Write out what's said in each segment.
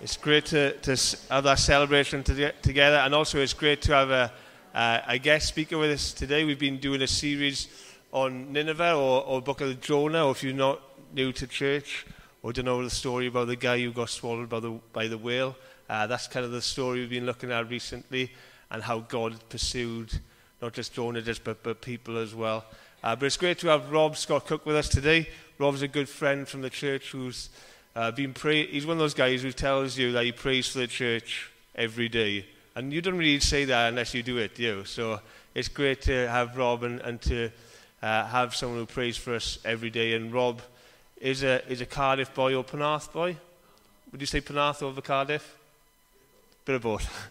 It's great to, to have that celebration to, together, and also it's great to have a, a guest speaker with us today. We've been doing a series on Nineveh or, or Book of Jonah, or if you're not new to church or don't know the story about the guy who got swallowed by the, by the whale, uh, that's kind of the story we've been looking at recently, and how God pursued not just Jonah, just, but, but people as well. Uh, but it's great to have Rob Scott Cook with us today. Rob's a good friend from the church who's uh, been pray- he's one of those guys who tells you that he prays for the church every day. And you don't really say that unless you do it, do you? So it's great to have Rob and, and to uh, have someone who prays for us every day. And Rob is a, is a Cardiff boy or Penarth boy. Would you say Penarth over Cardiff? Bit of both.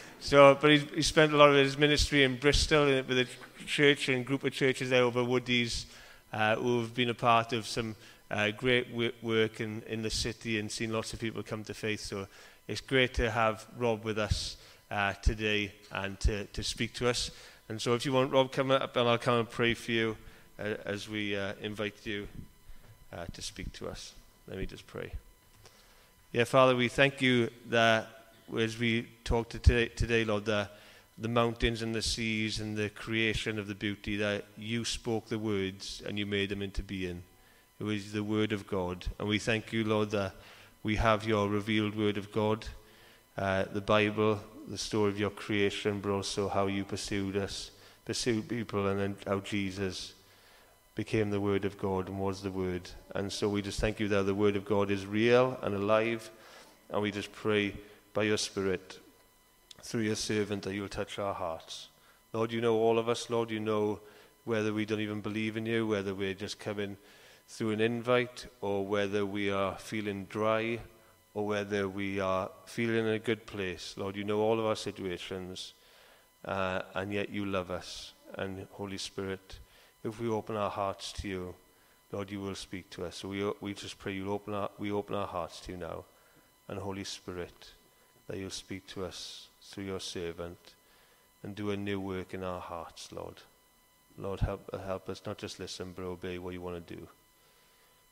so, but he's, he spent a lot of his ministry in Bristol with a church and group of churches there over Woodies uh, who have been a part of some uh, great work in, in the city and seen lots of people come to faith. So it's great to have Rob with us uh, today and to, to speak to us. And so if you want Rob, come up and I'll come and pray for you uh, as we uh, invite you uh, to speak to us. Let me just pray. Yeah, Father, we thank you that as we talk to today, today Lord, the, the mountains and the seas and the creation of the beauty, that you spoke the words and you made them into being. It was the Word of God. And we thank you, Lord, that we have your revealed Word of God, uh, the Bible, the story of your creation, but also how you pursued us, pursued people, and then how Jesus became the Word of God and was the Word. And so we just thank you that the Word of God is real and alive. And we just pray by your Spirit, through your servant, that you'll touch our hearts. Lord, you know all of us. Lord, you know whether we don't even believe in you, whether we're just coming through an invite or whether we are feeling dry or whether we are feeling in a good place. Lord, you know all of our situations uh, and yet you love us. And Holy Spirit, if we open our hearts to you, Lord, you will speak to us. So we, we just pray you open our, we open our hearts to you now. And Holy Spirit, that you'll speak to us through your servant and do a new work in our hearts, Lord. Lord, help, help us not just listen, but obey what you want to do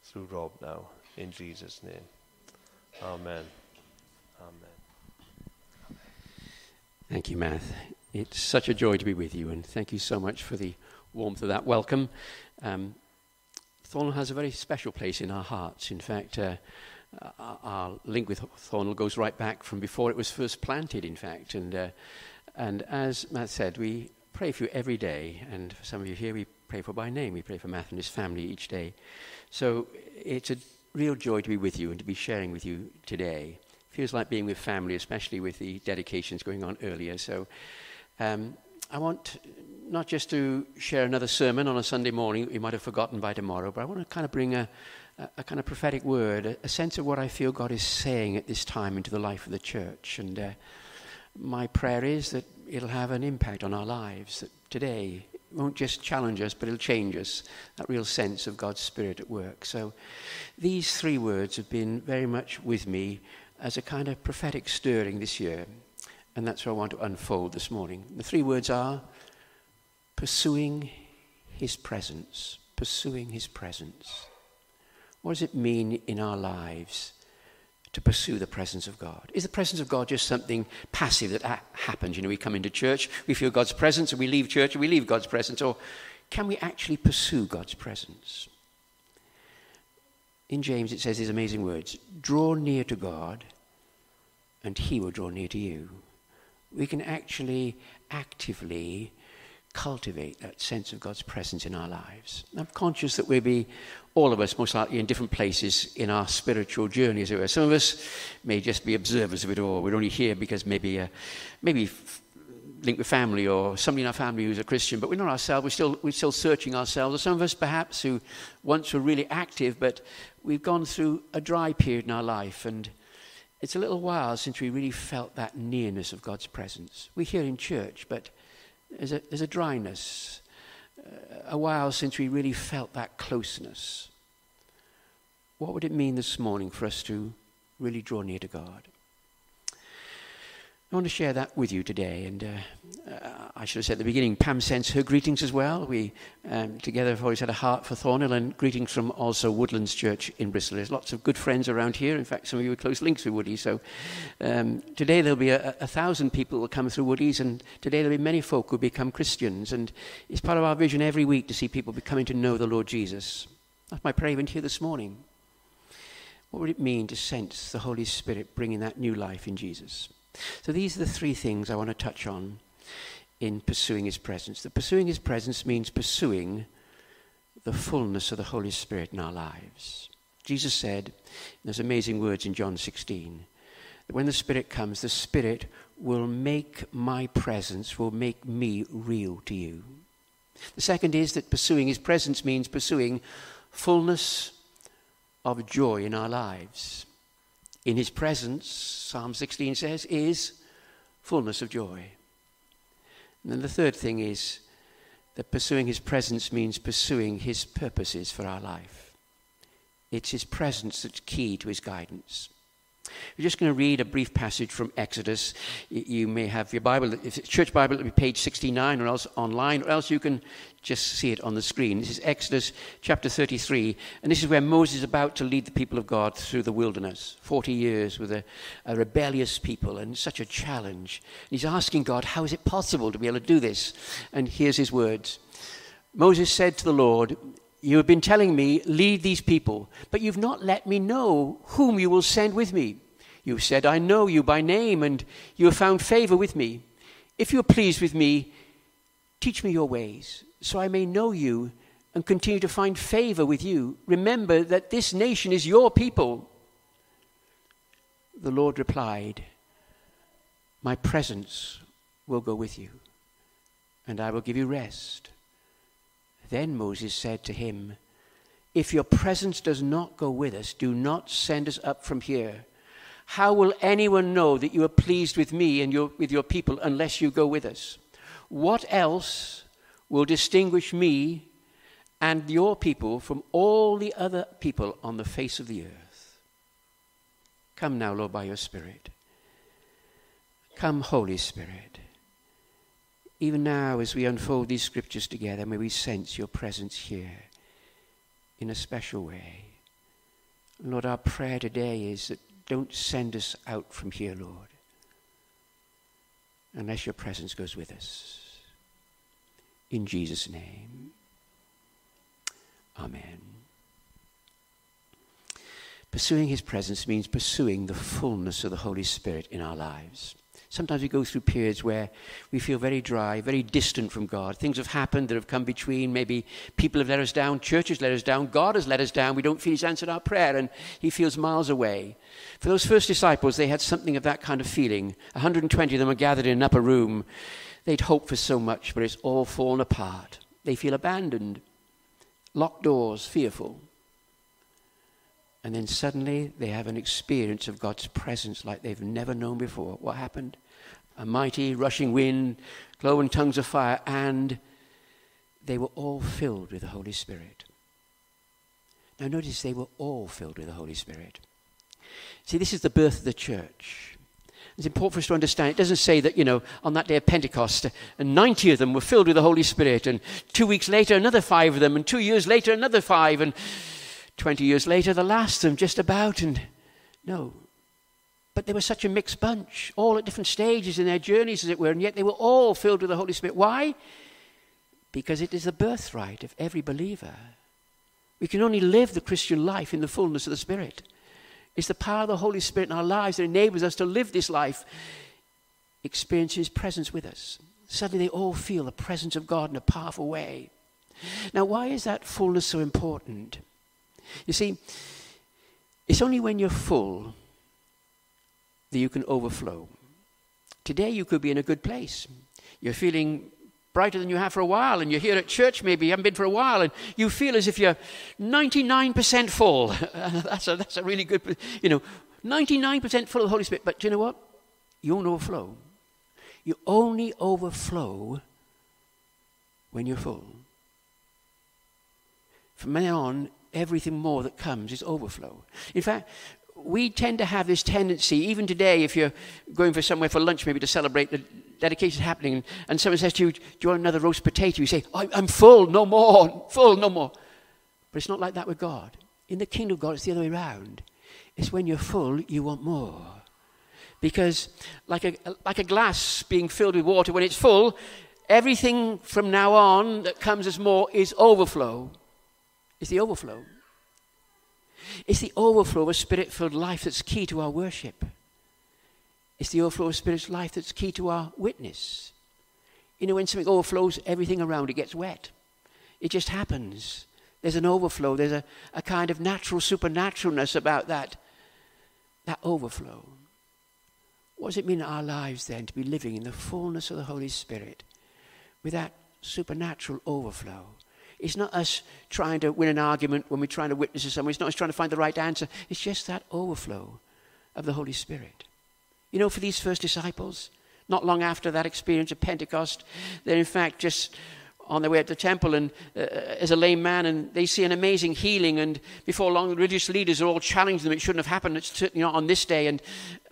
through Rob now. In Jesus' name. Amen. Amen. Thank you, Matt. It's such a joy to be with you, and thank you so much for the warmth of that welcome. Um, has a very special place in our hearts. In fact, uh, our, our, link with Thornhill goes right back from before it was first planted, in fact. And, uh, and as Matt said, we pray for you every day. And for some of you here, we pray for by name. We pray for Matt and his family each day. So it's a real joy to be with you and to be sharing with you today. Feels like being with family, especially with the dedications going on earlier. So um, I want not just to share another sermon on a Sunday morning that you might have forgotten by tomorrow, but I want to kind of bring a, a, a kind of prophetic word, a, a, sense of what I feel God is saying at this time into the life of the church. And uh, my prayer is that it'll have an impact on our lives, that today won't just challenge us, but it'll change us. That real sense of God's Spirit at work. So these three words have been very much with me as a kind of prophetic stirring this year. And that's what I want to unfold this morning. The three words are pursuing His presence. Pursuing His presence. What does it mean in our lives to pursue the presence of God? Is the presence of God just something passive that ha- happens? You know, we come into church, we feel God's presence, and we leave church, and we leave God's presence. Or can we actually pursue God's presence? In James, it says these amazing words Draw near to God, and He will draw near to you. We can actually actively cultivate that sense of God's presence in our lives. I'm conscious that we'll be, all of us, most likely in different places in our spiritual journey, as it were. Some of us may just be observers of it all. We're only here because maybe, uh, maybe f- linked with family or somebody in our family who's a Christian, but we're not ourselves. We're still, we're still searching ourselves. Or some of us, perhaps, who once were really active, but we've gone through a dry period in our life and it's a little while since we really felt that nearness of God's presence. We're here in church, but there's a, there's a dryness, uh, a while since we really felt that closeness. What would it mean this morning for us to really draw near to God? I want to share that with you today. And uh, uh, I should have said at the beginning, Pam sends her greetings as well. We um, together have always had a heart for Thornhill and greetings from also Woodlands Church in Bristol. There's lots of good friends around here. In fact, some of you are close links with Woody. So um, today there'll be a, a, thousand people will come through Woody's, and today there'll be many folk who become Christians. And it's part of our vision every week to see people becoming to know the Lord Jesus. That's my prayer even here this morning. What would it mean to sense the Holy Spirit bringing that new life in Jesus? So these are the three things I want to touch on in pursuing his presence. The pursuing his presence means pursuing the fullness of the Holy Spirit in our lives. Jesus said, there's amazing words in John 16, that when the Spirit comes, the Spirit will make my presence, will make me real to you. The second is that pursuing his presence means pursuing fullness of joy in our lives in his presence, Psalm 16 says, is fullness of joy. And then the third thing is that pursuing his presence means pursuing his purposes for our life. It's his presence that's key to his guidance. We're just going to read a brief passage from Exodus. You may have your Bible, if it's church Bible, it'll be page 69 or else online, or else you can just see it on the screen. This is Exodus chapter 33, and this is where Moses is about to lead the people of God through the wilderness. 40 years with a, a rebellious people and such a challenge. And he's asking God, how is it possible to be able to do this? And here's his words Moses said to the Lord, you have been telling me, lead these people, but you've not let me know whom you will send with me. You said, I know you by name, and you have found favor with me. If you are pleased with me, teach me your ways, so I may know you and continue to find favor with you. Remember that this nation is your people. The Lord replied, My presence will go with you, and I will give you rest. Then Moses said to him, If your presence does not go with us, do not send us up from here. How will anyone know that you are pleased with me and your, with your people unless you go with us? What else will distinguish me and your people from all the other people on the face of the earth? Come now, Lord, by your Spirit. Come, Holy Spirit. Even now, as we unfold these scriptures together, may we sense your presence here in a special way. Lord, our prayer today is that don't send us out from here, Lord, unless your presence goes with us. In Jesus' name, Amen. Pursuing his presence means pursuing the fullness of the Holy Spirit in our lives. Sometimes we go through periods where we feel very dry, very distant from God. Things have happened that have come between. Maybe people have let us down, churches let us down, God has let us down. We don't feel He's answered our prayer, and He feels miles away. For those first disciples, they had something of that kind of feeling. 120 of them are gathered in an upper room. They'd hoped for so much, but it's all fallen apart. They feel abandoned, locked doors, fearful. And then suddenly they have an experience of God's presence like they've never known before. What happened? A mighty rushing wind, cloven tongues of fire, and they were all filled with the Holy Spirit. Now, notice they were all filled with the Holy Spirit. See, this is the birth of the church. It's important for us to understand. It doesn't say that, you know, on that day of Pentecost, and 90 of them were filled with the Holy Spirit, and two weeks later, another five of them, and two years later, another five, and 20 years later, the last of them just about, and no. But they were such a mixed bunch, all at different stages in their journeys, as it were, and yet they were all filled with the Holy Spirit. Why? Because it is the birthright of every believer. We can only live the Christian life in the fullness of the Spirit. It's the power of the Holy Spirit in our lives that enables us to live this life, experience His presence with us. Suddenly they all feel the presence of God in a powerful way. Now, why is that fullness so important? You see, it's only when you're full that you can overflow. Today, you could be in a good place. You're feeling brighter than you have for a while, and you're here at church maybe, you haven't been for a while, and you feel as if you're 99% full. that's, a, that's a really good, you know, 99% full of the Holy Spirit. But do you know what? You won't overflow. You only overflow when you're full. From then on, everything more that comes is overflow. In fact, we tend to have this tendency, even today, if you're going for somewhere for lunch, maybe to celebrate the dedication happening, and someone says to you, Do you want another roast potato? You say, I'm full, no more, full, no more. But it's not like that with God. In the kingdom of God, it's the other way around. It's when you're full, you want more. Because, like a, like a glass being filled with water, when it's full, everything from now on that comes as more is overflow. It's the overflow. It's the overflow of spirit filled life that's key to our worship. It's the overflow of spirit's life that's key to our witness. You know, when something overflows, everything around it gets wet. It just happens. There's an overflow. There's a, a kind of natural supernaturalness about that, that overflow. What does it mean in our lives then to be living in the fullness of the Holy Spirit with that supernatural overflow? It's not us trying to win an argument when we're trying to witness to someone. It's not us trying to find the right answer. It's just that overflow of the Holy Spirit. You know, for these first disciples, not long after that experience of Pentecost, they're in fact just on their way to the temple and uh, as a lame man and they see an amazing healing and before long the religious leaders are all challenging them it shouldn't have happened it's certainly not on this day and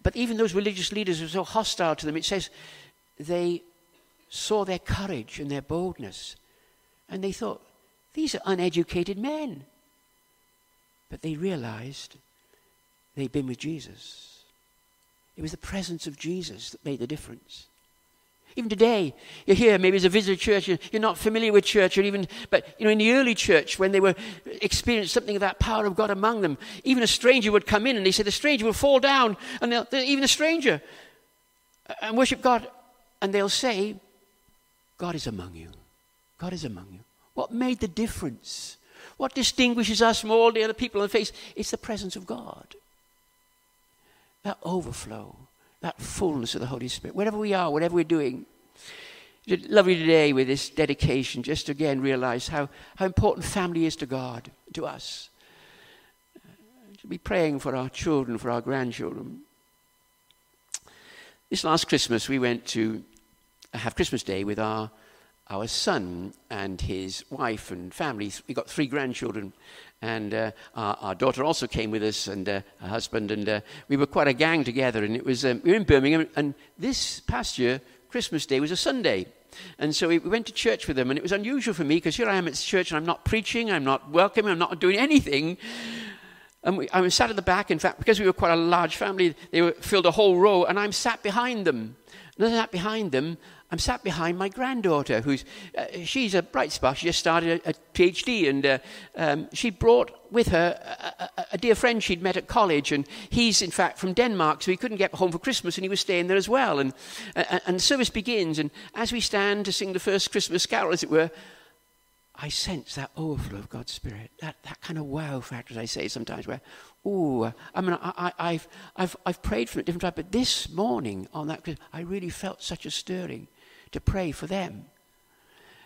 but even those religious leaders were so hostile to them it says they saw their courage and their boldness and they thought these are uneducated men. But they realized they'd been with Jesus. It was the presence of Jesus that made the difference. Even today, you're here, maybe as a visitor church, you're not familiar with church, or even, but you know, in the early church, when they were experienced something of that power of God among them, even a stranger would come in and they said the stranger will fall down, and they'll even a stranger, uh, and worship God, and they'll say, God is among you. God is among you. What made the difference? What distinguishes us from all the other people on the face? It's the presence of God. That overflow, that fullness of the Holy Spirit. Wherever we are, whatever we're doing. Lovely today with this dedication, just to again realize how, how important family is to God, to us. Uh, to be praying for our children, for our grandchildren. This last Christmas, we went to have Christmas Day with our our son and his wife and family. We got three grandchildren, and uh, our, our, daughter also came with us, and uh, her husband, and uh, we were quite a gang together. And it was um, we were in Birmingham, and this past year, Christmas Day was a Sunday. And so we went to church with them, and it was unusual for me because here I am at church and I'm not preaching, I'm not welcoming, I'm not doing anything. And we, I was sat at the back, in fact, because we were quite a large family, they were, filled a whole row, and I'm sat behind them. And as I sat behind them, I'm sat behind my granddaughter, who's uh, she's a bright spark. She just started a, a PhD, and uh, um, she brought with her a, a, a, dear friend she'd met at college, and he's in fact from Denmark, so he couldn't get home for Christmas, and he was staying there as well. And uh, and the service begins, and as we stand to sing the first Christmas carol, as it were, I sense that overflow of God's Spirit, that, that kind of wow factor, as I say sometimes, where, oh, I mean, I, have I've, I've prayed from a different times, but this morning on that, I really felt such a stirring to pray for them.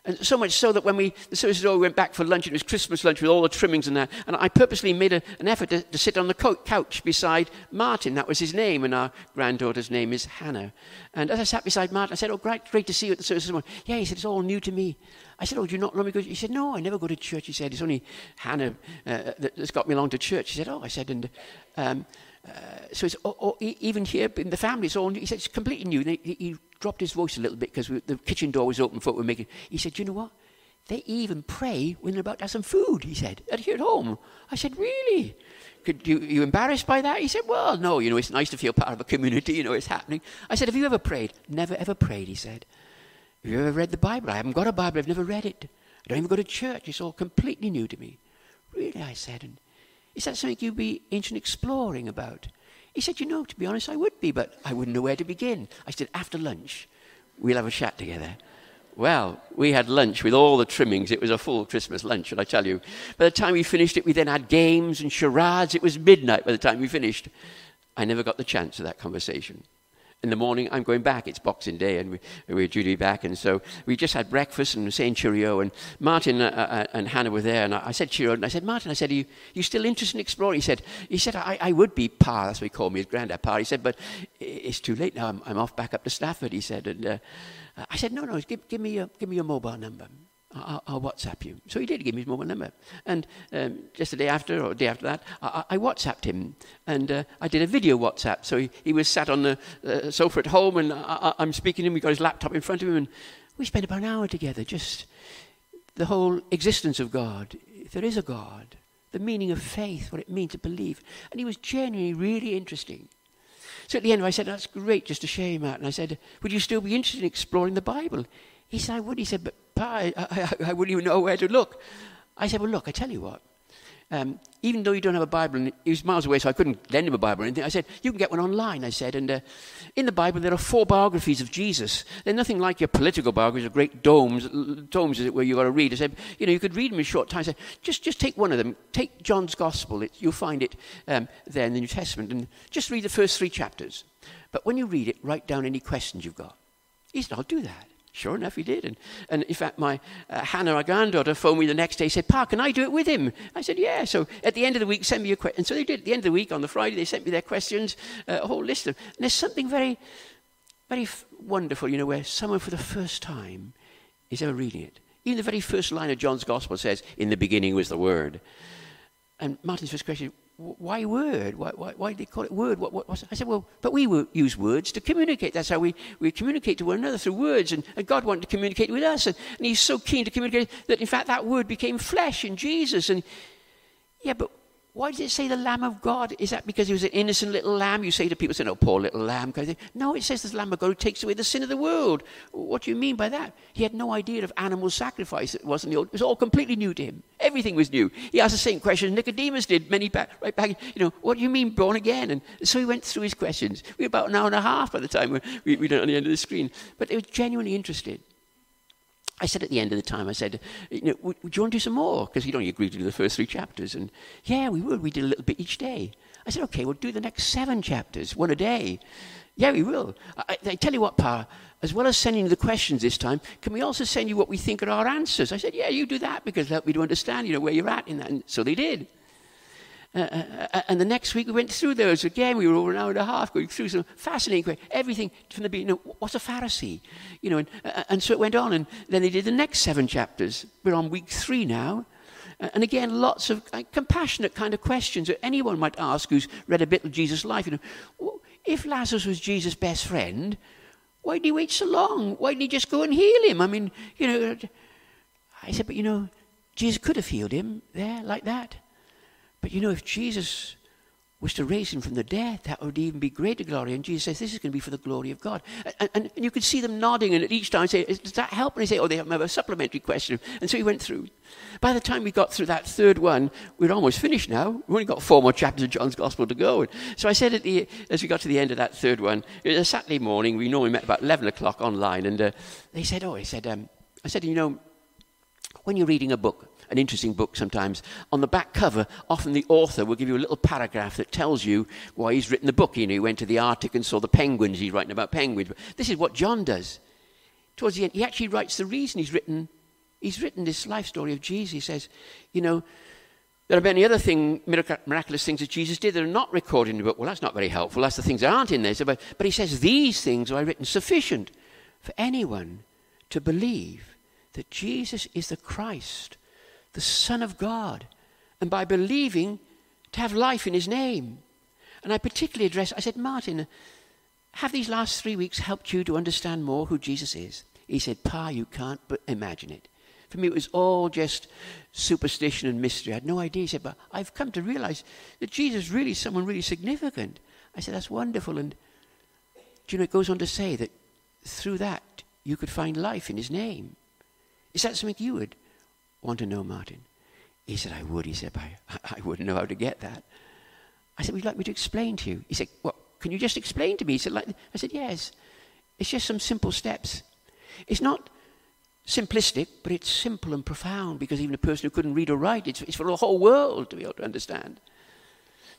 And so much so that when we, the service we went back for lunch, it was Christmas lunch with all the trimmings and that. And I purposely made a, an effort to, to, sit on the couch beside Martin. That was his name, and our granddaughter's name is Hannah. And as I sat beside Martin, I said, Oh, great, great to see you at the service this morning. Yeah, he said, It's all new to me. I said, Oh, do you not know me? He said, No, I never go to church. He said, It's only Hannah uh, that's got me along to church. He said, Oh, I said, and. Um, uh, so it's oh, oh, even here in the family, it's all new. He said it's completely new. He, he, dropped his voice a little bit because the kitchen door was open for what we were making. He said, "You know what? They even pray when they're about to have some food." He said, "At here at home." I said, "Really? Could you, you embarrassed by that?" He said, "Well, no. You know, it's nice to feel part of a community. You know, it's happening." I said, "Have you ever prayed?" Never ever prayed. He said, "Have you ever read the Bible?" I haven't got a Bible. I've never read it. I don't even go to church. It's all completely new to me. Really, I said, and is that something you'd be interested in exploring about? He said, You know, to be honest, I would be, but I wouldn't know where to begin. I said, After lunch, we'll have a chat together. Well, we had lunch with all the trimmings. It was a full Christmas lunch, should I tell you. By the time we finished it, we then had games and charades. It was midnight by the time we finished. I never got the chance of that conversation in the morning, I'm going back. It's Boxing Day, and we, we're due to be back. And so we just had breakfast and saying cheerio. And Martin uh, uh, and Hannah were there, and I, I, said cheerio. And I said, Martin, I said, are you, you still interested in exploring? He said, he said I, I would be Pa. That's what he called me, his granddad Pa. He said, but it's too late now. I'm, I'm off back up to Stafford. He said, and uh, I said, no, no, give, give me your, give me your mobile number. I'll, I'll, WhatsApp you. So he did give me his mobile number. And um, just the day after, or the day after that, I, I WhatsApped him. And uh, I did a video WhatsApp. So he, he was sat on the uh, sofa at home, and I, am speaking to him. We got his laptop in front of him, and we spent about an hour together, just the whole existence of God. If there is a God, the meaning of faith, what it means to believe. And he was genuinely really interesting. So at the end, I said, That's great just to share him out. And I said, Would you still be interested in exploring the Bible? He said, I would. He said, But, I, I, I wouldn't even know where to look. I said, Well, look, I tell you what. Um, even though you don't have a Bible, and he was miles away, so I couldn't lend him a Bible or anything. I said, You can get one online, I said. And uh, in the Bible, there are four biographies of Jesus. They're nothing like your political biographies, or great domes, tomes, is where you've got to read. I said, You know, you could read them in short time. I said, Just, just take one of them. Take John's Gospel. It, you'll find it um, there in the New Testament. And just read the first three chapters. But when you read it, write down any questions you've got. He said, I'll do that. Sure enough, he did. And, and in fact, my uh, Hannah, our granddaughter, phoned me the next day, said, Pa, can I do it with him? I said, yeah. So at the end of the week, send me your question. And so they did. At the end of the week, on the Friday, they sent me their questions, uh, a whole list of them. And there's something very, very f- wonderful, you know, where someone for the first time is ever reading it. Even the very first line of John's Gospel says, in the beginning was the Word. And Martin's first question, why word? Why, why, why do they call it word? What, what, I said, well, but we use words to communicate. That's how we, we communicate to one another through words. And, and God wanted to communicate with us. And, and He's so keen to communicate that, in fact, that word became flesh in Jesus. And yeah, but why does it say the Lamb of God? Is that because he was an innocent little lamb? You say to people, say, "No, poor little lamb." No, it says the Lamb of God who takes away the sin of the world. What do you mean by that? He had no idea of animal sacrifice. It wasn't the old. It was all completely new to him. Everything was new. He asked the same question Nicodemus did many back, right back. You know, what do you mean born again? And so he went through his questions. We were about an hour and a half by the time we, we, we done on the end of the screen. But they were genuinely interested. I said at the end of the time, I said, you know, would, would you want to do some more? Because he'd only agreed to do the first three chapters. And yeah, we would. We did a little bit each day. I said, okay, we'll do the next seven chapters, one a day. Yeah, we will. I, I tell you what, Pa, as well as sending you the questions this time, can we also send you what we think are our answers? I said, yeah, you do that because it'll help me to understand, you know, where you're at in that. And so they did. Uh, uh, uh, and the next week we went through those again. We were over an hour and a half going through some fascinating questions everything from the beginning. You know, what's a Pharisee? You know, and, uh, and so it went on. And then they did the next seven chapters. We're on week three now. And again, lots of uh, compassionate kind of questions that anyone might ask who's read a bit of Jesus' life. You know, if Lazarus was Jesus' best friend, why did he wait so long? Why didn't he just go and heal him? I mean, you know, I said, but you know, Jesus could have healed him there like that. But you know, if Jesus was to raise him from the dead, that would even be greater glory. And Jesus says, This is going to be for the glory of God. And, and, and you could see them nodding, and at each time say, Does that help? And they say, Oh, they have a supplementary question. And so he went through. By the time we got through that third one, we're almost finished now. We've only got four more chapters of John's Gospel to go. And so I said, at the, as we got to the end of that third one, it was a Saturday morning. We normally met about 11 o'clock online. And uh, they said, Oh, I said, um, I said, You know, when you're reading a book, an interesting book sometimes. On the back cover, often the author will give you a little paragraph that tells you why he's written the book. You know, he went to the Arctic and saw the penguins. He's writing about penguins. This is what John does. Towards the end, he actually writes the reason he's written. He's written this life story of Jesus. He says, you know, there are many other thing, miraculous things that Jesus did that are not recorded in the book. Well, that's not very helpful. That's the things that aren't in there. So, but, but he says, These things are written sufficient for anyone to believe that Jesus is the Christ, the Son of God, and by believing, to have life in his name. And I particularly addressed, I said, Martin, have these last three weeks helped you to understand more who Jesus is? He said, Pa, you can't but imagine it. For me, it was all just superstition and mystery. I had no idea. He said, but I've come to realize that Jesus is really someone really significant. I said, that's wonderful. And do you know, it goes on to say that through that, you could find life in his name. Is that something you would want to know, Martin? He said, I would. He said, I, I wouldn't know how to get that. I said, Would you like me to explain to you? He said, Well, can you just explain to me? He said, like, I said, Yes. It's just some simple steps. It's not simplistic, but it's simple and profound because even a person who couldn't read or write, it's, it's for the whole world to be able to understand.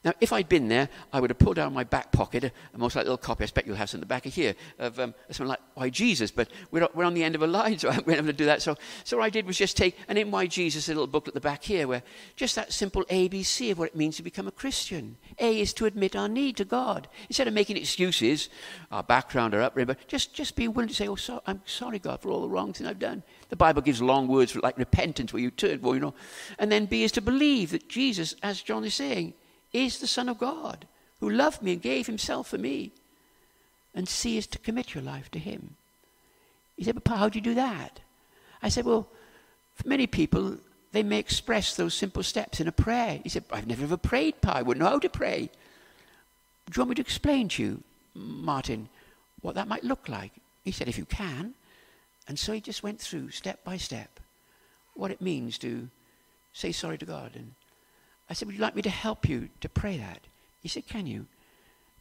Now, if I'd been there, I would have pulled out my back pocket a, most like little copy. I expect you'll have some in the back of here of um, something like Why Jesus, but we're, we're on the end of a line, so we're able to do that. So, so what I did was just take, and in Why Jesus, a little booklet at the back here, where just that simple ABC of what it means to become a Christian. A is to admit our need to God. Instead of making excuses, our background, our upbringing, but just, just being willing to say, Oh, so, I'm sorry, God, for all the wrong things I've done. The Bible gives long words like repentance, where you turn, well, you know. And then B is to believe that Jesus, as John is saying, is the Son of God who loved me and gave himself for me. And is to commit your life to him. He said, Papa, how do you do that? I said, Well, for many people, they may express those simple steps in a prayer. He said, I've never ever prayed, Pa. I wouldn't know how to pray. Do you want me to explain to you, Martin, what that might look like? He said, If you can. And so he just went through step by step what it means to say sorry to God and I said, Would you like me to help you to pray that? He said, Can you?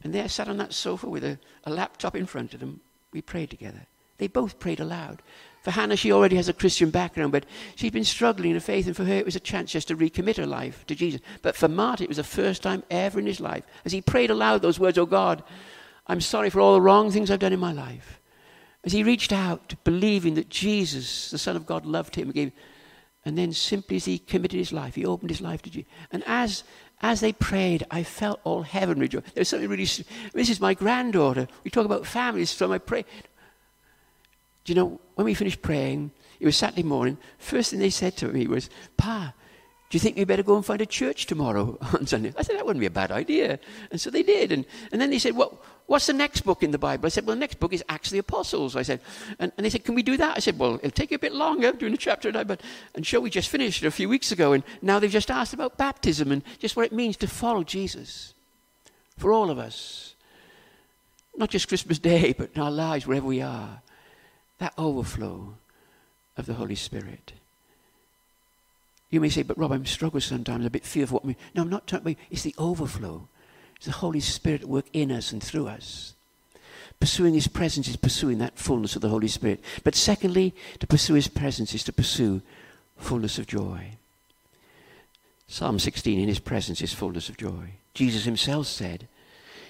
And there, sat on that sofa with a, a laptop in front of them, we prayed together. They both prayed aloud. For Hannah, she already has a Christian background, but she'd been struggling in her faith, and for her, it was a chance just to recommit her life to Jesus. But for Martin, it was the first time ever in his life, as he prayed aloud those words, Oh God, I'm sorry for all the wrong things I've done in my life. As he reached out, believing that Jesus, the Son of God, loved him and gave and then simply as he committed his life, he opened his life to Jesus. And as, as they prayed, I felt all heaven rejoice. There was something really, this is my granddaughter. We talk about families, so I pray. Do you know, when we finished praying, it was Saturday morning, first thing they said to me was, Pa, do you think we better go and find a church tomorrow on Sunday? I said, that wouldn't be a bad idea. And so they did. And, and then they said, what, what's the next book in the Bible? I said, well, the next book is Acts of the Apostles. I said, and, and they said, can we do that? I said, well, it'll take you a bit longer doing a chapter. And, but, and sure, we just finished it a few weeks ago. And now they've just asked about baptism and just what it means to follow Jesus for all of us. Not just Christmas Day, but in our lives, wherever we are. That overflow of the Holy Spirit. You may say, but Rob, I'm struggling sometimes, a bit fearful. What no, I'm not talking about It's the overflow. The Holy Spirit work in us and through us. Pursuing His presence is pursuing that fullness of the Holy Spirit. But secondly, to pursue His presence is to pursue fullness of joy. Psalm 16, in His presence is fullness of joy. Jesus Himself said,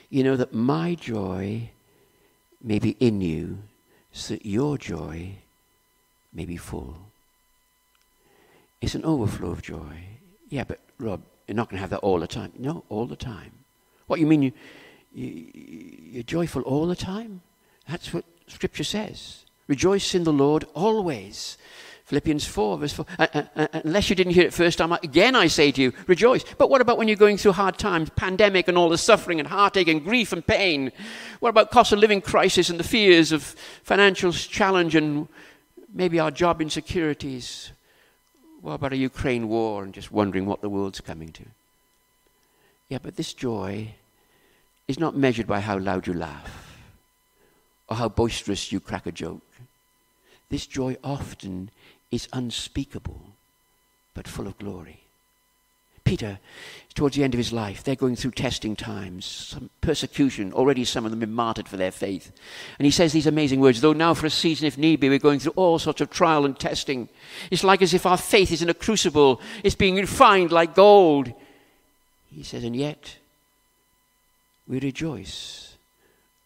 You know that my joy may be in you, so that your joy may be full. It's an overflow of joy. Yeah, but Rob, you're not going to have that all the time. No, all the time. What you mean you, you you're joyful all the time? That's what Scripture says. Rejoice in the Lord always. Philippians 4, verse 4. Uh, uh, uh, unless you didn't hear it first time, again I say to you, rejoice. But what about when you're going through hard times, pandemic and all the suffering and heartache and grief and pain? What about cost of living crisis and the fears of financial challenge and maybe our job insecurities? What about a Ukraine war and just wondering what the world's coming to? Yeah, but this joy is not measured by how loud you laugh or how boisterous you crack a joke. This joy often is unspeakable but full of glory. Peter, towards the end of his life, they're going through testing times, some persecution. Already some of them have been martyred for their faith. And he says these amazing words, though now for a season, if need be, we're going through all sorts of trial and testing. It's like as if our faith is in a crucible, it's being refined like gold. He says, and yet we rejoice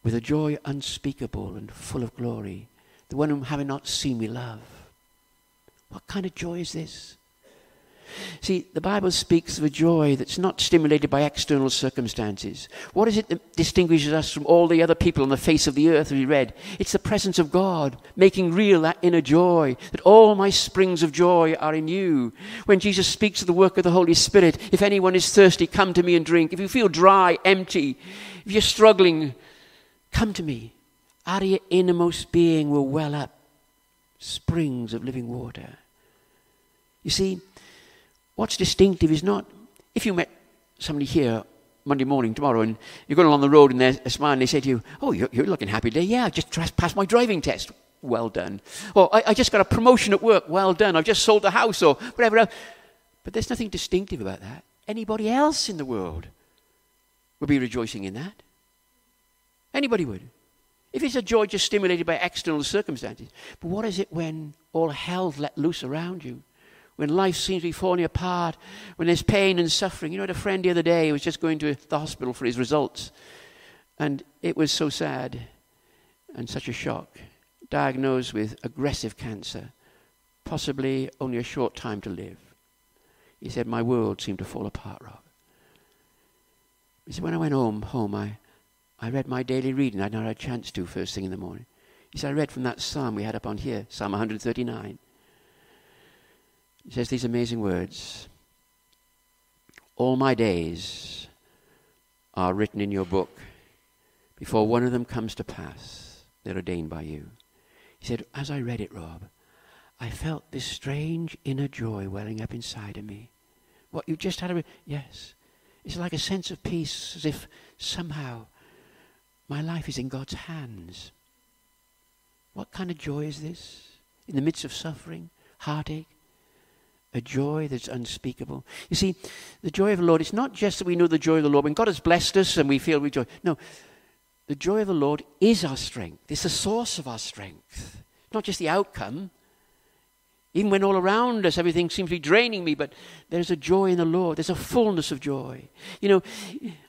with a joy unspeakable and full of glory, the one whom having not seen we love. What kind of joy is this? See, the Bible speaks of a joy that's not stimulated by external circumstances. What is it that distinguishes us from all the other people on the face of the earth, we read? It's the presence of God, making real that inner joy, that all my springs of joy are in you. When Jesus speaks of the work of the Holy Spirit, if anyone is thirsty, come to me and drink. If you feel dry, empty, if you're struggling, come to me. Out of your innermost being will well up springs of living water. You see, What's distinctive is not if you met somebody here Monday morning, tomorrow, and you're going along the road and they're smiling, they say to you, Oh, you're, you're looking happy today. Yeah, I just passed my driving test. Well done. Or I, I, just got a promotion at work. Well done. I've just sold a house or whatever else. But there's nothing distinctive about that. Anybody else in the world would be rejoicing in that. Anybody would. If it's a joy just stimulated by external circumstances. But what is it when all hell's let loose around you? When life seems to be falling apart, when there's pain and suffering. You know, I had a friend the other day who was just going to the hospital for his results. And it was so sad and such a shock. Diagnosed with aggressive cancer, possibly only a short time to live. He said, My world seemed to fall apart, Rob. He said, When I went home, home, I, I read my daily reading. I'd not had a chance to first thing in the morning. He said, I read from that psalm we had up on here, Psalm 139. He says these amazing words All my days are written in your book. Before one of them comes to pass, they're ordained by you. He said, As I read it, Rob, I felt this strange inner joy welling up inside of me. What you just had a. Re- yes. It's like a sense of peace, as if somehow my life is in God's hands. What kind of joy is this? In the midst of suffering, heartache, a joy that's unspeakable. You see, the joy of the Lord, is not just that we know the joy of the Lord. When God has blessed us and we feel we joy. No, the joy of the Lord is our strength. It's the source of our strength. Not just the outcome. Even when all around us everything seems to be draining me, but there's a joy in the Lord. There's a fullness of joy. You know,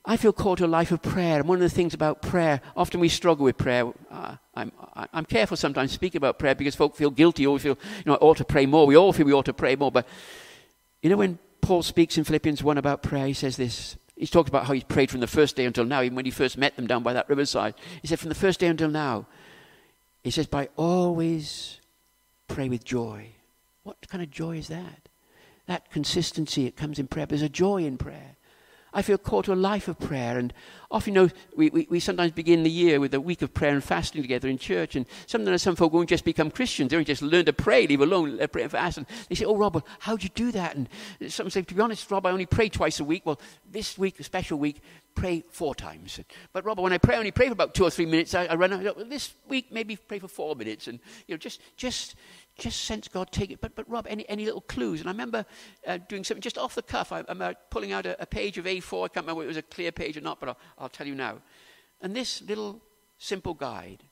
I feel called to a life of prayer. And one of the things about prayer, often we struggle with prayer. Uh, I'm, I'm careful sometimes speaking about prayer because folk feel guilty or we feel, you know, I ought to pray more. We all feel we ought to pray more. But, you know, when Paul speaks in Philippians 1 about prayer, he says this. He talks about how he's prayed from the first day until now, even when he first met them down by that riverside. He said, from the first day until now, he says, by always pray with joy what kind of joy is that? That consistency, it comes in prayer. There's a joy in prayer. I feel called to a life of prayer. And often, you know, we, we, we, sometimes begin the year with a week of prayer and fasting together in church. And sometimes some folk won't just become Christians. They won't just learn to pray, leave alone, pray and fast. And they say, oh, Rob, well, how'd you do that? And some say, to be honest, Rob, I only pray twice a week. Well, this week, a special week, pray four times. But Rob, when I pray, I only pray for about two or three minutes. I, I run out. This week, maybe pray for four minutes. And, you know, just, just, just sense God take it. But, but Rob, any, any little clues? And I remember uh, doing something just off the cuff. I, am uh, pulling out a, a, page of A4. I can't remember whether it was a clear page or not, but I'll, I'll tell you now. And this little simple guide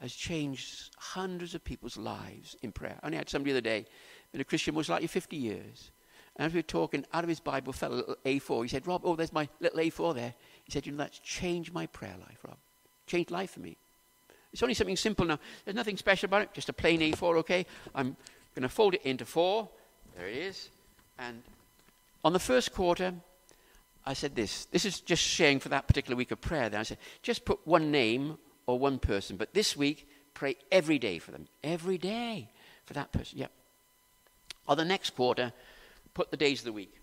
has changed hundreds of people's lives in prayer. I only had somebody the other day, been a Christian most likely 50 years. And as we were talking, out of his Bible fell a little A4. He said, Rob, oh, there's my little A4 there. He said, you know, that's changed my prayer life, Rob. Changed life for me. It's only something simple now. There's nothing special about it, just a plain A4, okay? I'm going to fold it into four. There it is. And on the first quarter, I said this. This is just sharing for that particular week of prayer. Then I said, just put one name or one person. But this week, pray every day for them. Every day for that person. Yep. On the next quarter, put the days of the week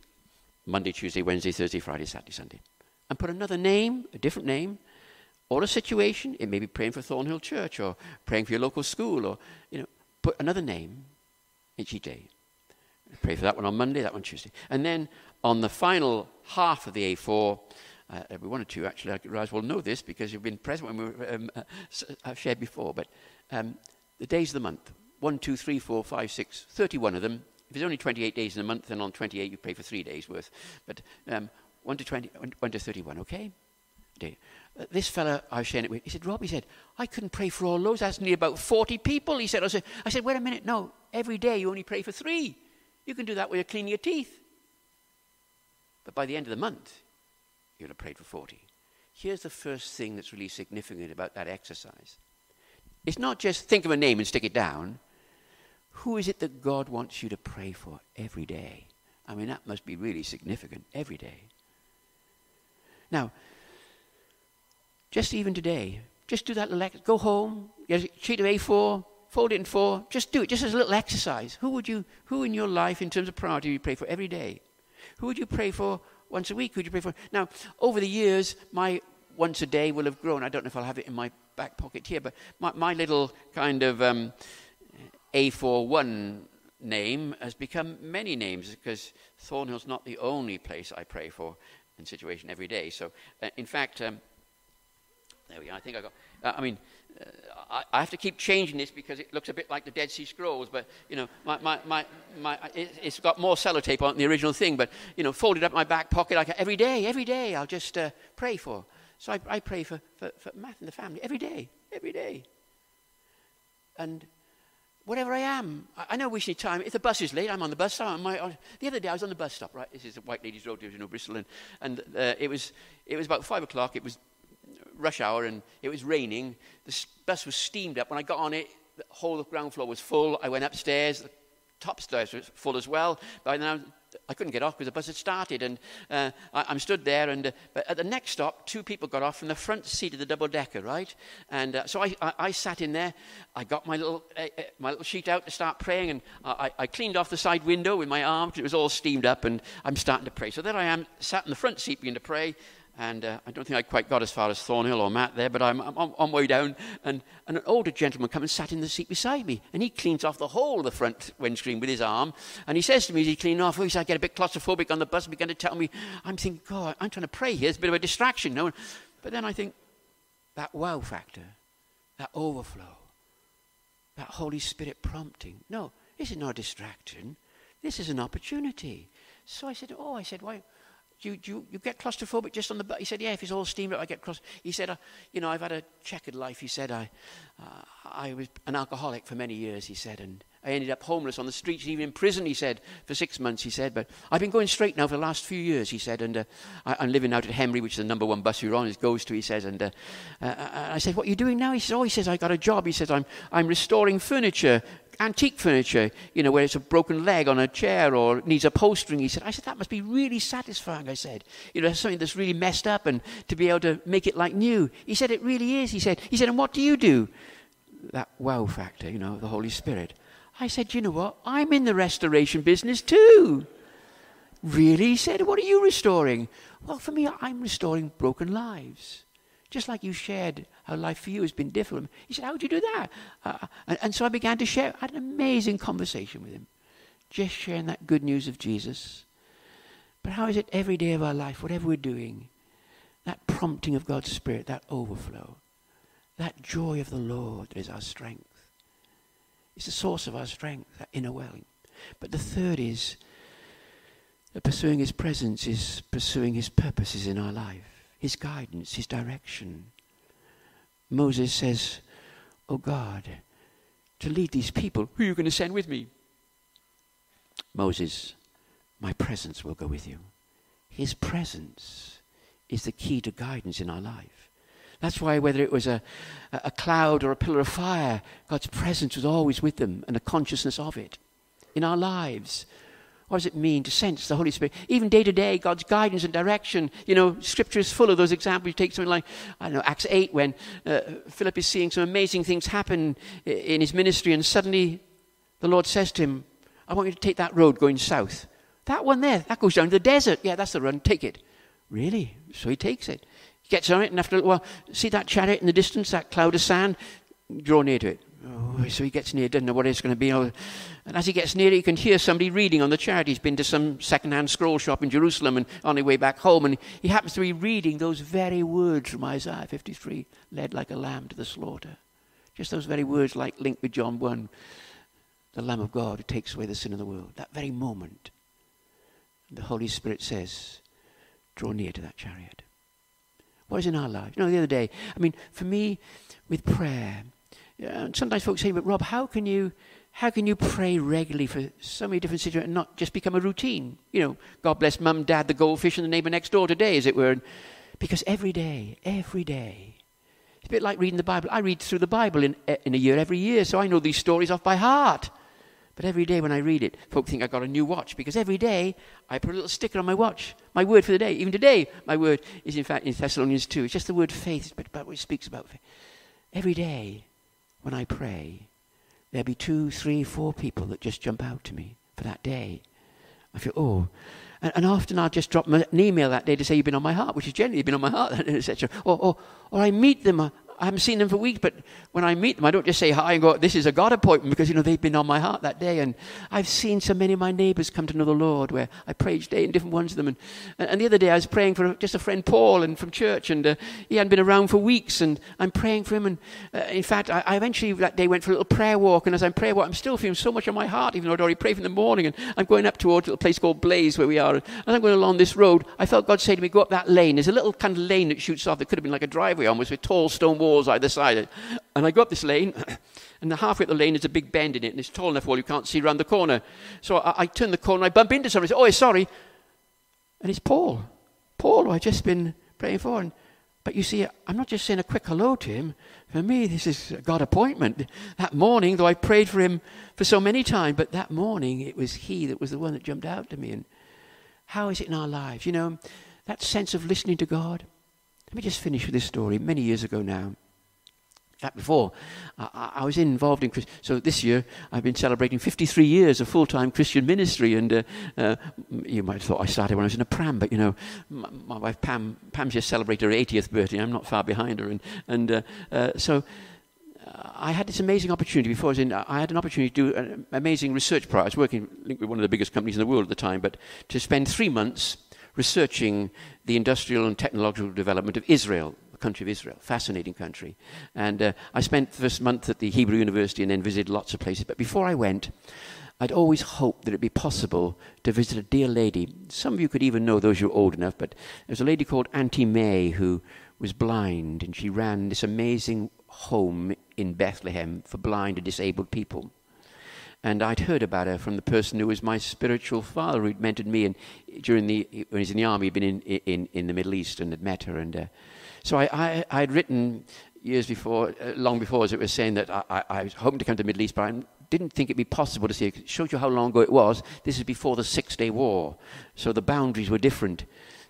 Monday, Tuesday, Wednesday, Thursday, Friday, Saturday, Sunday. And put another name, a different name, or a situation. It may be praying for Thornhill Church or praying for your local school or, you know, put another name each day. Pray for that one on Monday, that one Tuesday. And then on the final half of the A4, uh, we wanted to actually, I realize we'll know this because you've been present when we um, uh, I've shared before, but um, the days of the month 1, 2, 3, 4, 5, 6, 31 of them. If there's only 28 days in a month, then on 28 you pray for three days worth. But um, 1 to 20, 1 to 31, okay? Day this fella I was sharing it with, he said, Rob, he said, I couldn't pray for all those. That's nearly about 40 people. He said, I said, I said, wait a minute. No, every day you only pray for three. You can do that when you're cleaning your teeth. But by the end of the month, you'll have prayed for 40. Here's the first thing that's really significant about that exercise. It's not just think of a name and stick it down. Who is it that God wants you to pray for every day? I mean, that must be really significant every day. Now, just even today, just do that little go home, get a sheet of A4, fold it in four, just do it, just as a little exercise. Who would you, who in your life, in terms of priority, would you pray for every day? Who would you pray for once a week? Who would you pray for? Now, over the years, my once a day will have grown. I don't know if I'll have it in my back pocket here, but my, my little kind of um, A41 name has become many names because Thornhill's not the only place I pray for in situation every day. So, uh, in fact, um, there we are. I think I got. Uh, I mean, uh, I, I, have to keep changing this because it looks a bit like the Dead Sea Scrolls, but you know, my, my, my, my it, has got more sellotape on the original thing. But you know, folded up my back pocket like every day, every day, I'll just uh, pray for. So I, I pray for, for, for Matt and the family every day, every day. And whatever I am, I, I know we need time. If the bus is late, I'm on the bus stop. On, the other day, I was on the bus stop, right? This is the Whiteladies Road, you know, Bristol. And, and uh, it, was, it was about five o'clock. It was rush hour and it was raining. The bus was steamed up. When I got on it, the whole ground floor was full. I went upstairs. The top stairs was full as well. By now, I couldn't get off because the bus had started, and uh, I, am stood there. And uh, but at the next stop, two people got off from the front seat of the double decker, right? And uh, so I, I, I, sat in there. I got my little uh, uh, my little sheet out to start praying, and I, I cleaned off the side window with my arm because it was all steamed up, and I'm starting to pray. So there I am, sat in the front seat, beginning to pray. And uh, I don't think I quite got as far as Thornhill or Matt there, but I'm, I'm on, on way down. And, and, an older gentleman come and sat in the seat beside me. And he cleans off the whole of the front windscreen with his arm. And he says to me as he's cleaning off, oh, he said, I get a bit claustrophobic on the bus and began to tell me, I'm thinking, God, I'm trying to pray here. It's a bit of a distraction. No? But then I think, that wow factor, that overflow, that Holy Spirit prompting. No, this is not a distraction. This is an opportunity. So I said, oh, I said, why? You, you, you get claustrophobic just on the butt? He said, yeah, if it's all steamed up, I get claustrophobic. He said, uh, you know, I've had a checkered life. He said, I, uh, I was an alcoholic for many years, he said, and I ended up homeless on the streets, and even in prison, he said, for six months, he said. But I've been going straight now for the last few years, he said, and uh, I, am living out at Henry, which is the number one bus we're on, it goes to, he says. And uh, uh, I said, what are you doing now? He says, oh, he says, I got a job. He says, I'm, I'm restoring furniture antique furniture, you know, where it's a broken leg on a chair or needs upholstering. He said, I said, that must be really satisfying, I said. You know, something that's really messed up and to be able to make it like new. He said, it really is. He said, he said, and what do you do? That wow factor, you know, the Holy Spirit. I said, you know what? I'm in the restoration business too. Really? He said, what are you restoring? Well, for me, I'm restoring broken lives. Just like you shared how life for you has been difficult. He said, How do you do that? Uh, and, and, so I began to share. I had an amazing conversation with him, just sharing that good news of Jesus. But how is it every day of our life, whatever we're doing, that prompting of God's Spirit, that overflow, that joy of the Lord is our strength? It's the source of our strength, that inner welling. But the third is that pursuing His presence is pursuing His purposes in our life his guidance, his direction. Moses says, Oh God, to lead these people, who are you going to send with me? Moses, my presence will go with you. His presence is the key to guidance in our life. That's why, whether it was a, a cloud or a pillar of fire, God's presence was always with them and a consciousness of it. In our lives, what does it mean to sense the Holy Spirit? Even day to day, God's guidance and direction. You know, Scripture is full of those examples. You take something like, I don't know, Acts 8, when uh, Philip is seeing some amazing things happen in his ministry, and suddenly the Lord says to him, I want you to take that road going south. That one there, that goes down to the desert. Yeah, that's the run. Take it. Really? So he takes it. He gets on it, and after a little while, see that chariot in the distance, that cloud of sand? Draw near to it. Oh, so he gets near, doesn't know what it's going to be. Oh, and as he gets near, he can hear somebody reading on the chariot. He's been to some second-hand scroll shop in Jerusalem and on his way back home, and he happens to be reading those very words from Isaiah 53, led like a lamb to the slaughter. Just those very words like linked with John 1, the Lamb of God who takes away the sin of the world. That very moment, the Holy Spirit says, draw near to that chariot. What is in our life? You know, the other day, I mean, for me, with prayer, uh, sometimes folks say, but Rob, how can you how can you pray regularly for so many different situations and not just become a routine? You know, God bless mum, dad, the goldfish, and the neighbor next door today, as it were. Because every day, every day, it's a bit like reading the Bible. I read through the Bible in, in a year every year, so I know these stories off by heart. But every day when I read it, folk think I got a new watch because every day I put a little sticker on my watch. My word for the day. Even today, my word is in fact in Thessalonians 2. It's just the word faith, but what it speaks about. faith. Every day when I pray, there'll be two, three, four people that just jump out to me for that day. I feel, oh. And, and often I'll just drop an email that day to say you've been on my heart, which has generally been on my heart, etc. Or, or, or I meet them, uh, I haven't seen them for weeks, but when I meet them, I don't just say hi and go, this is a God appointment, because, you know, they've been on my heart that day. And I've seen so many of my neighbors come to know the Lord, where I pray each day in different ones of them. And, and the other day, I was praying for just a friend, Paul, and from church, and uh, he hadn't been around for weeks, and I'm praying for him. And uh, in fact, I, I, eventually that day went for a little prayer walk, and as I'm praying I'm still feeling so much on my heart, even though I'd already prayed in the morning. And I'm going up towards a little place called Blaise, where we are. And as I'm going along this road, I felt God say to me, go up that lane. There's a little kind of lane that shoots off that could have been like a driveway almost, with tall stone walls either side. And I go up this lane, and halfway up the lane there's a big bend in it, and it's tall enough where you can't see around the corner. So I, I turn the corner, I bump into somebody, I say, oh, sorry. And it's Paul. Paul, who I've just been praying for. And, but you see, I'm not just saying a quick hello to him. For me, this is a God appointment. That morning, though I prayed for him for so many times, but that morning it was he that was the one that jumped out to me. And how is it in our lives? You know, that sense of listening to God. Let me just finish with this story. Many years ago now, that before, I, I, was involved in Christian. so this year I've been celebrating 53 years of full-time Christian ministry, and uh, uh, you might have thought I started when I was in a pram, but you know, my, my wife Pam, Pam's just celebrated her 80th birthday. I'm not far behind her, and and uh, uh so. I had this amazing opportunity before I was in. I had an opportunity to do an amazing research project. I was working with one of the biggest companies in the world at the time, but to spend three months researching the industrial and technological development of Israel, the country of Israel. Fascinating country. And uh, I spent the first month at the Hebrew University and then visited lots of places. But before I went, I'd always hoped that it'd be possible to visit a dear lady. Some of you could even know those who are old enough, but there's a lady called Auntie May who was blind, and she ran this amazing home in Bethlehem for blind and disabled people. And I'd heard about her from the person who was my spiritual father, who'd mentored me. And during the when he was in the army, he'd been in, in, in the Middle East and had met her. And uh, so I, I had written years before, uh, long before, as it was saying that I, I, I, was hoping to come to the Middle East, but I didn't think it'd be possible to see. It shows you how long ago it was. This is before the Six Day War, so the boundaries were different.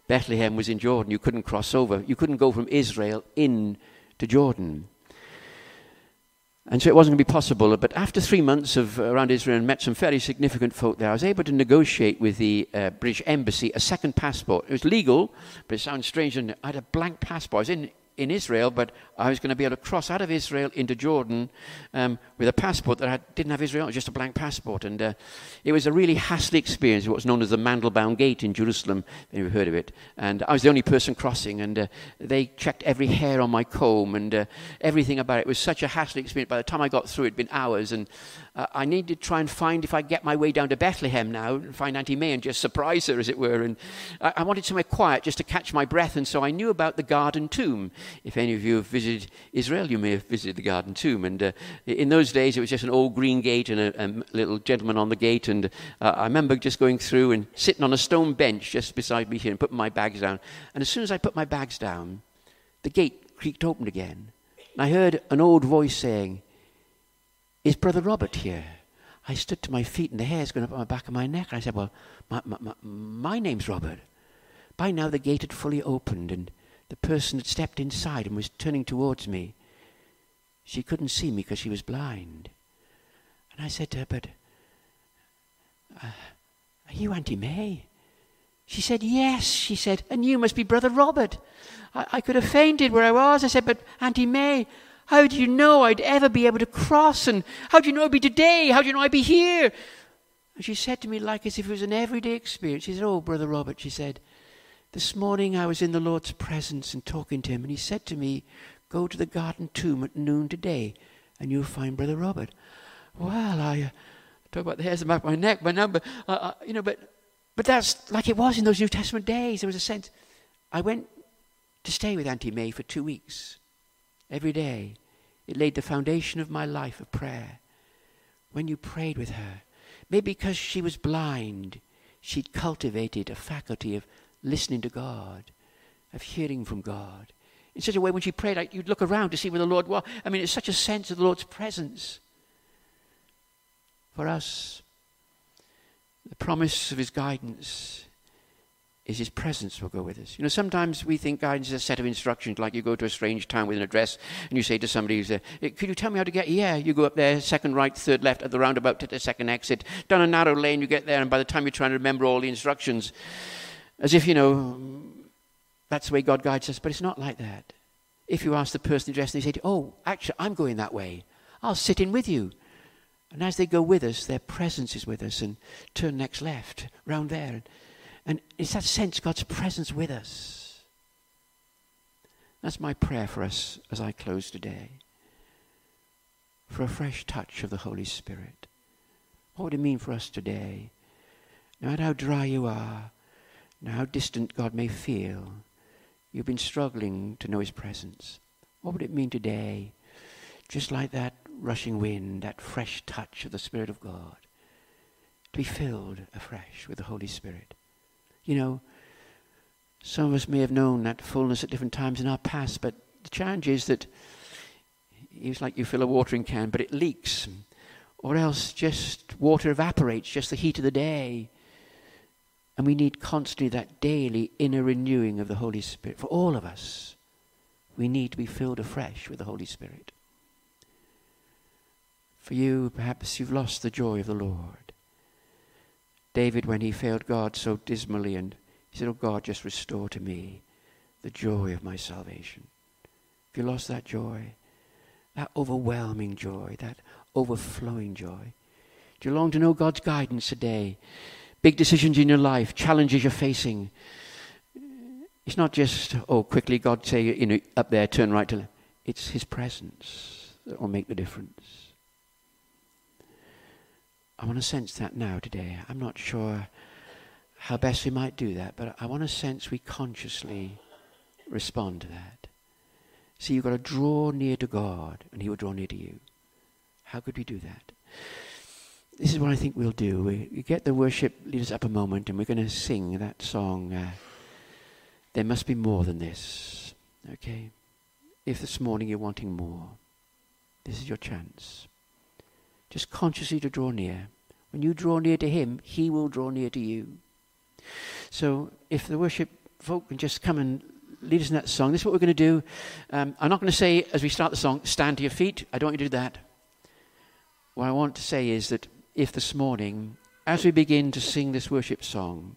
Bethlehem was in Jordan. You couldn't cross over. You couldn't go from Israel in to Jordan. And so it wasn't going to be possible. But after three months of uh, around Israel and met some fairly significant folk there, I was able to negotiate with the uh, British Embassy a second passport. It was legal, but it sounds strange. And I had a blank passport. I was in in Israel, but I was going to be able to cross out of Israel into Jordan um, with a passport that I didn't have Israel, it was just a blank passport. And uh, it was a really hassly experience, what's known as the Mandelbaum Gate in Jerusalem, if you've heard of it. And I was the only person crossing, and uh, they checked every hair on my comb and uh, everything about it. It was such a hassly experience. By the time I got through, it had been hours, and uh, I needed to try and find if I get my way down to Bethlehem now and find Auntie May and just surprise her, as it were. And I, I wanted somewhere quiet just to catch my breath, and so I knew about the Garden Tomb. If any of you have visited Israel, you may have visited the Garden Tomb. And uh, in those days, it was just an old green gate and a, a little gentleman on the gate. And uh, I remember just going through and sitting on a stone bench just beside me here and putting my bags down. And as soon as I put my bags down, the gate creaked open again. And I heard an old voice saying, Is Brother Robert here? I stood to my feet and the hair's going up on the back of my neck. I said, Well, my, my, my, my name's Robert. By now the gate had fully opened and the person had stepped inside and was turning towards me. She couldn't see me because she was blind. And I said to her, But uh, are you Auntie May? She said, Yes, she said, and you must be Brother Robert. I, I could have fainted where I was. I said, But Auntie May, how do you know I'd ever be able to cross? And how do you know it'd be today? How do you know I'd be here? And she said to me, like as if it was an everyday experience, she said, Oh, Brother Robert, she said, this morning I was in the Lord's presence and talking to him, and he said to me, Go to the garden tomb at noon today, and you'll find Brother Robert. Well, I uh, talk about the hairs on my neck, my number, uh, uh, you know, but, but that's like it was in those New Testament days. There was a sense. I went to stay with Auntie May for two weeks, every day. It laid the foundation of my life of prayer. When you prayed with her, maybe because she was blind, she'd cultivated a faculty of listening to God, of hearing from God. In such a way, when she prayed, like, you'd look around to see where the Lord was. I mean, it's such a sense of the Lord's presence. For us, the promise of His guidance is His presence will go with us. You know, sometimes we think guidance is a set of instructions, like you go to a strange town with an address and you say to somebody who's there, Could you tell me how to get here? Yeah, you go up there, second right, third left, at the roundabout, to the second exit. Down a narrow lane, you get there, and by the time you're trying to remember all the instructions, as if, you know, that's the way God guides us. But it's not like that. If you ask the person addressed, they say, Oh, actually, I'm going that way. I'll sit in with you. And as they go with us, their presence is with us and turn next left, round there. And it's that sense God's presence with us. That's my prayer for us as I close today. For a fresh touch of the Holy Spirit. What would it mean for us today? No matter how dry you are, now, how distant God may feel, you've been struggling to know His presence. What would it mean today just like that rushing wind, that fresh touch of the Spirit of God, to be filled afresh with the Holy Spirit. You know, some of us may have known that fullness at different times in our past, but the challenge is that it's like you fill a watering can, but it leaks. Mm-hmm. Or else just water evaporates, just the heat of the day. And we need constantly that daily inner renewing of the Holy Spirit. For all of us, we need to be filled afresh with the Holy Spirit. For you, perhaps you've lost the joy of the Lord. David, when he failed God so dismally, and he said, Oh God, just restore to me the joy of my salvation. If you lost that joy, that overwhelming joy, that overflowing joy, do you long to know God's guidance today? Big decisions in your life, challenges you're facing. It's not just, oh, quickly God say, you know, up there, turn right to left. It's His presence that will make the difference. I want to sense that now today. I'm not sure how best we might do that, but I want to sense we consciously respond to that. See, you've got to draw near to God, and He will draw near to you. How could we do that? This is what I think we'll do. We, get the worship leaders up a moment, and we're going to sing that song. Uh, there must be more than this. Okay? If this morning you're wanting more, this is your chance. Just consciously to draw near. When you draw near to Him, He will draw near to you. So if the worship folk can just come and lead us in that song, this is what we're going to do. Um, I'm not going to say, as we start the song, stand to your feet. I don't want you to do that. What I want to say is that if this morning, as we begin to sing this worship song,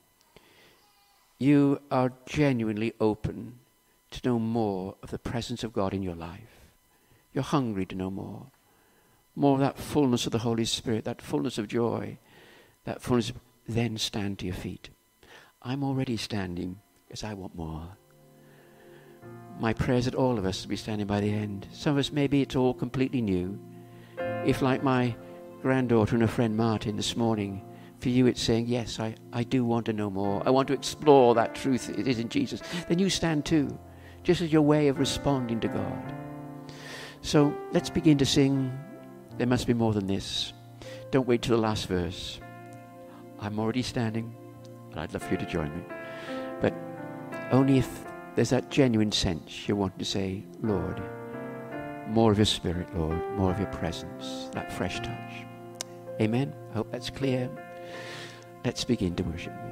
you are genuinely open to know more of the presence of God in your life, you're hungry to know more more of that fullness of the Holy Spirit, that fullness of joy, that fullness, then stand to your feet. I'm already standing because I want more. My prayer is that all of us will be standing by the end. Some of us, maybe it's all completely new. If, like my granddaughter and a friend Martin this morning, for you it's saying, Yes, I, I do want to know more. I want to explore that truth it is in Jesus. Then you stand too, just as your way of responding to God. So let's begin to sing there must be more than this. Don't wait till the last verse. I'm already standing, and I'd love for you to join me. But only if there's that genuine sense you want to say, Lord, more of your spirit, Lord, more of your presence, that fresh touch. Amen. I hope that's clear. Let's begin to worship.